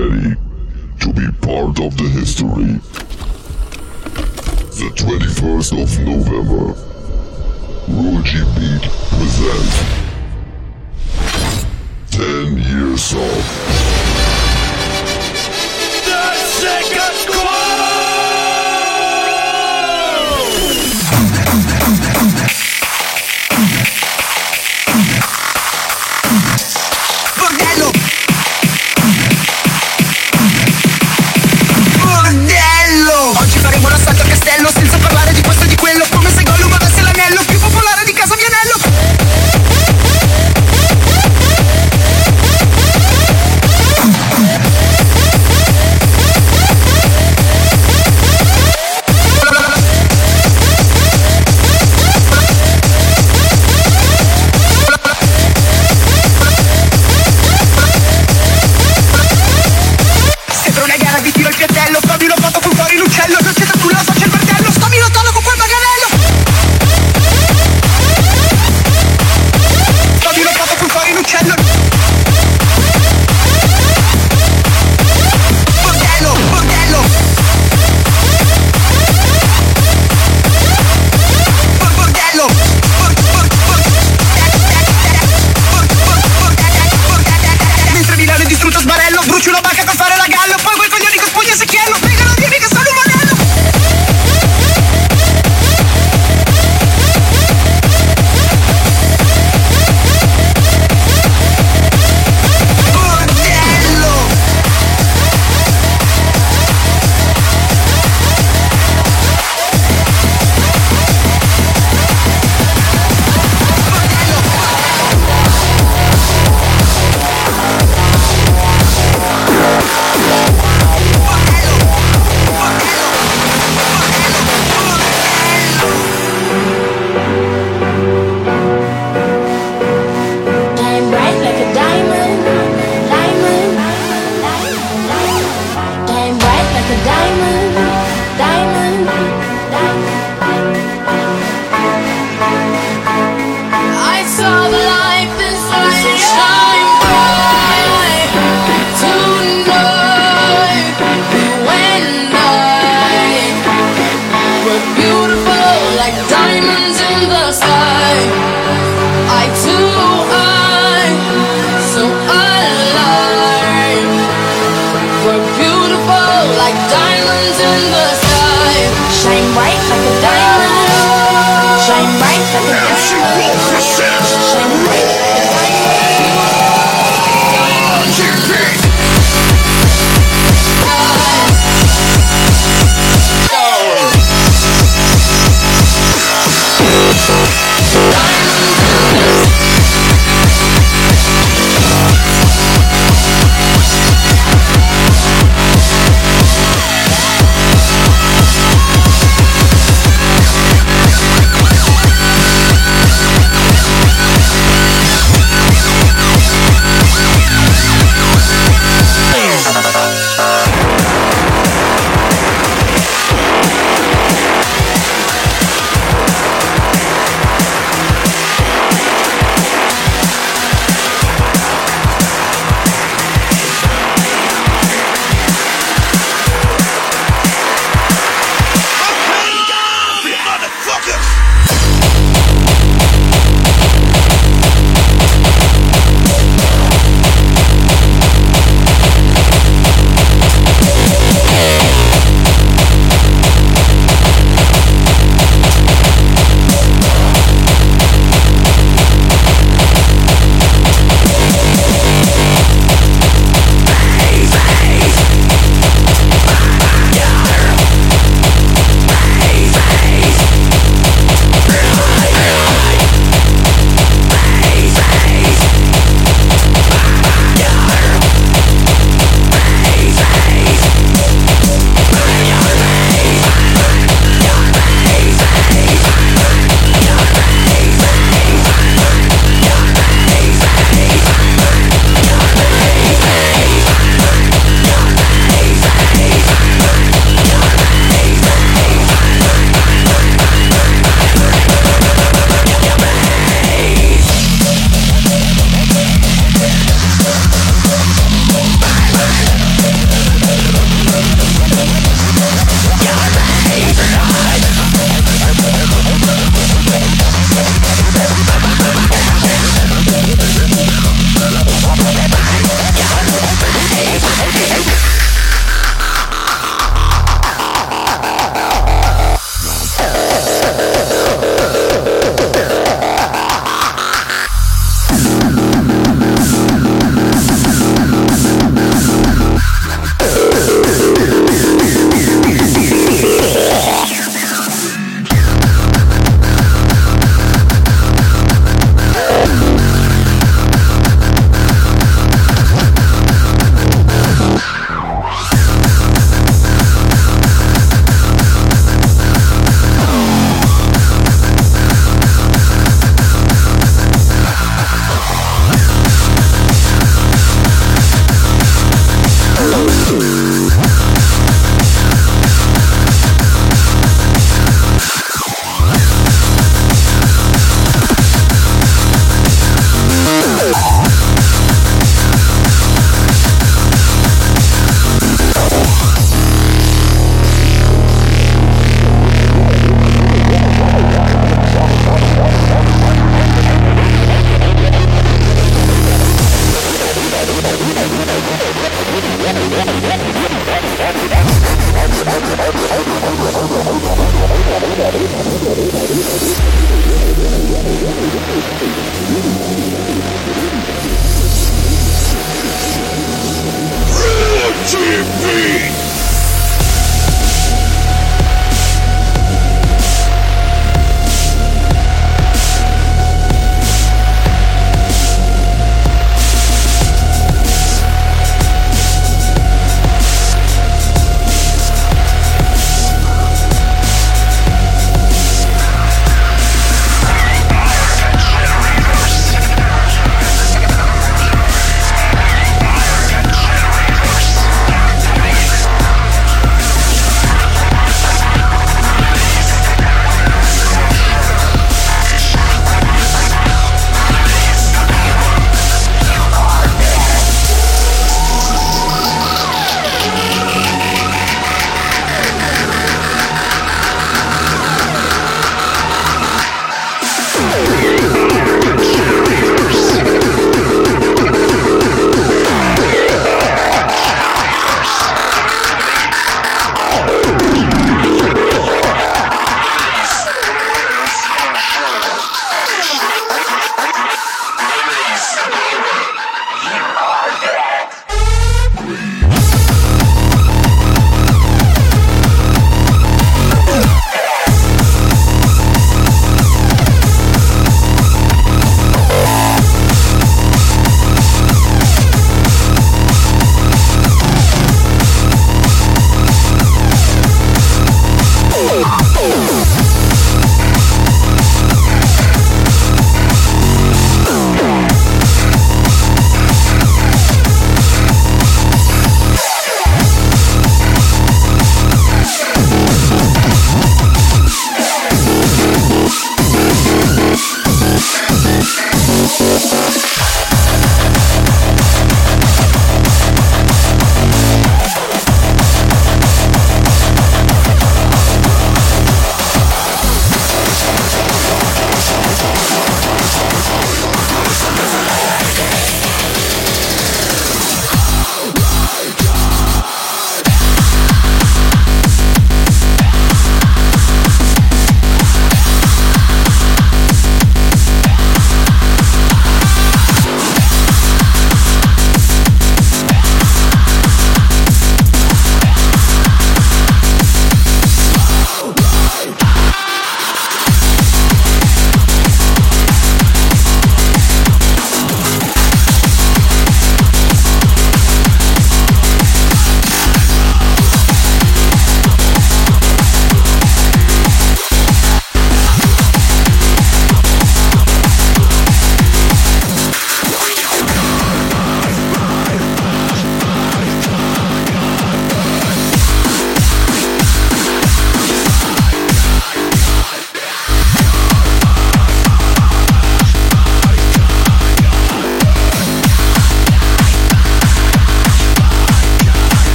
ready to be part of the history. The 21st of November, Ruji Beat presents 10 Years old. The second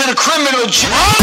to the criminal. j-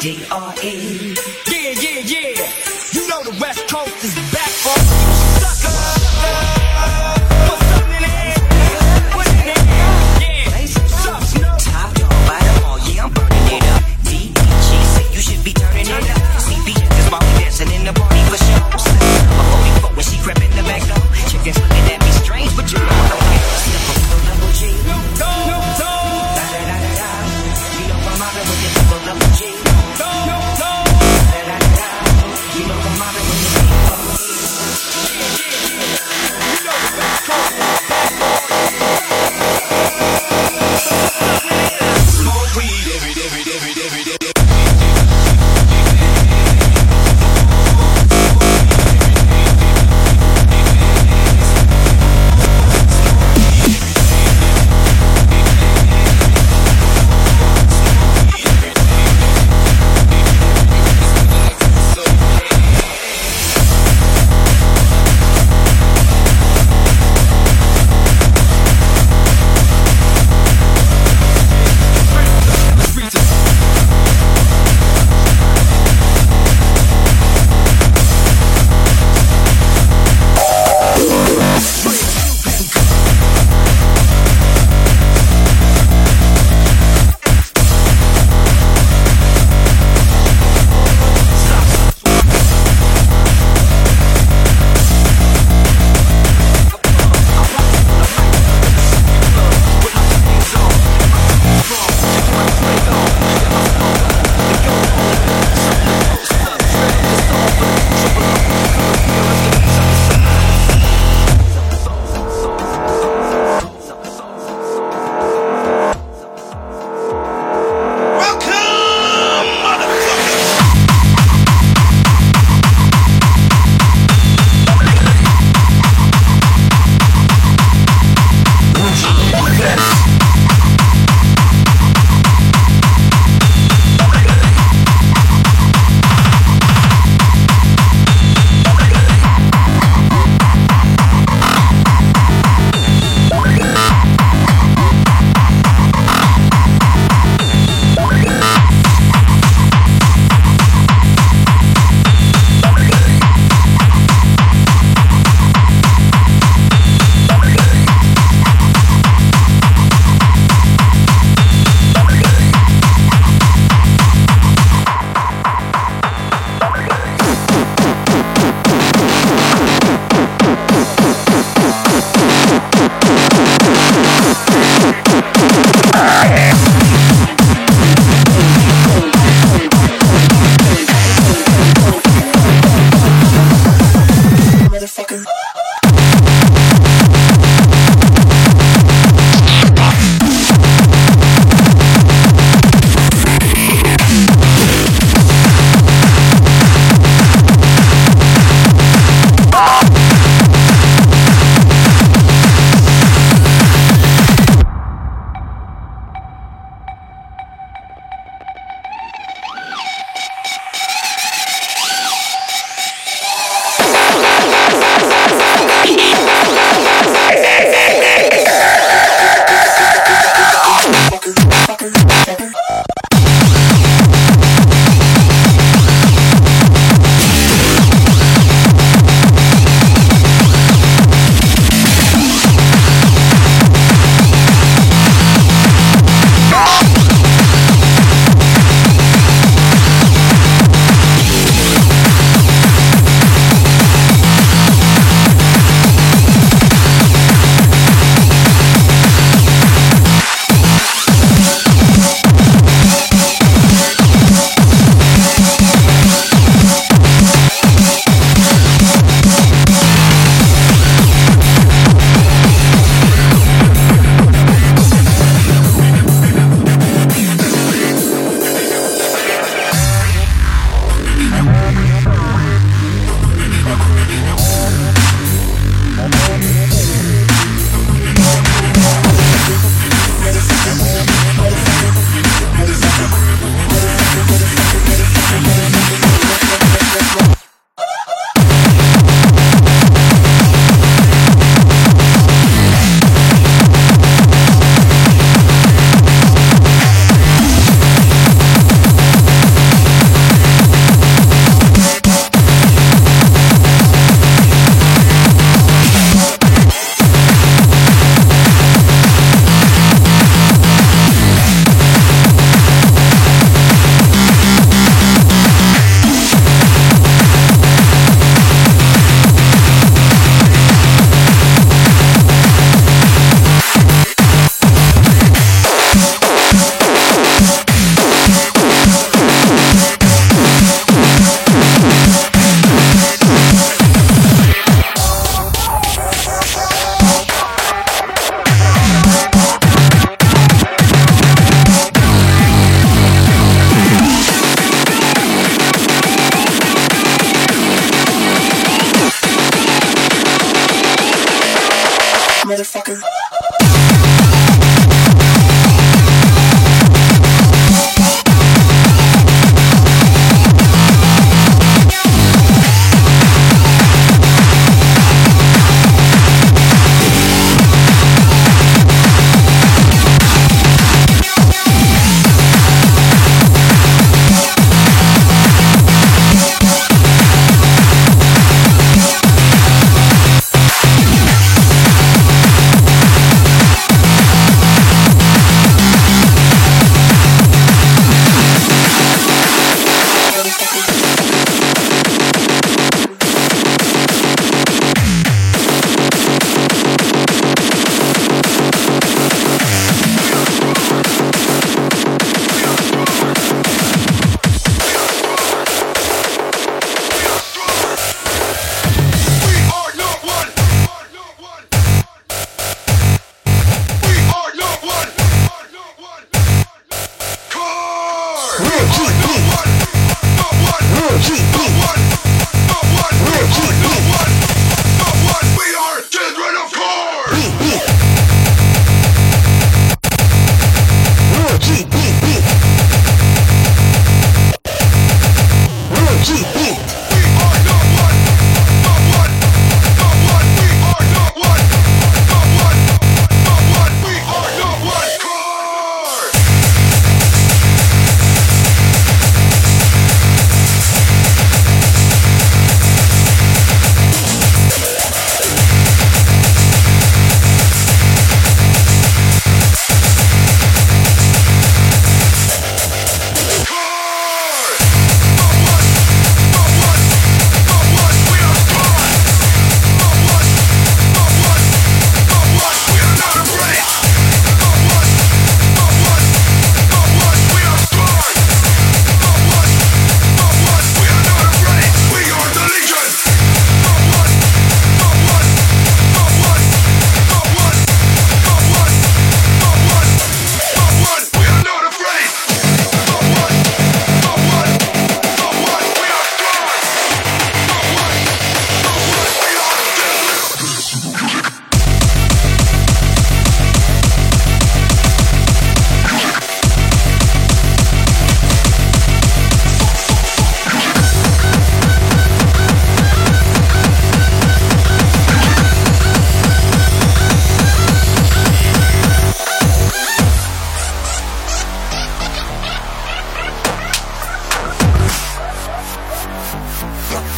I'm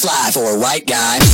fly for a white guy.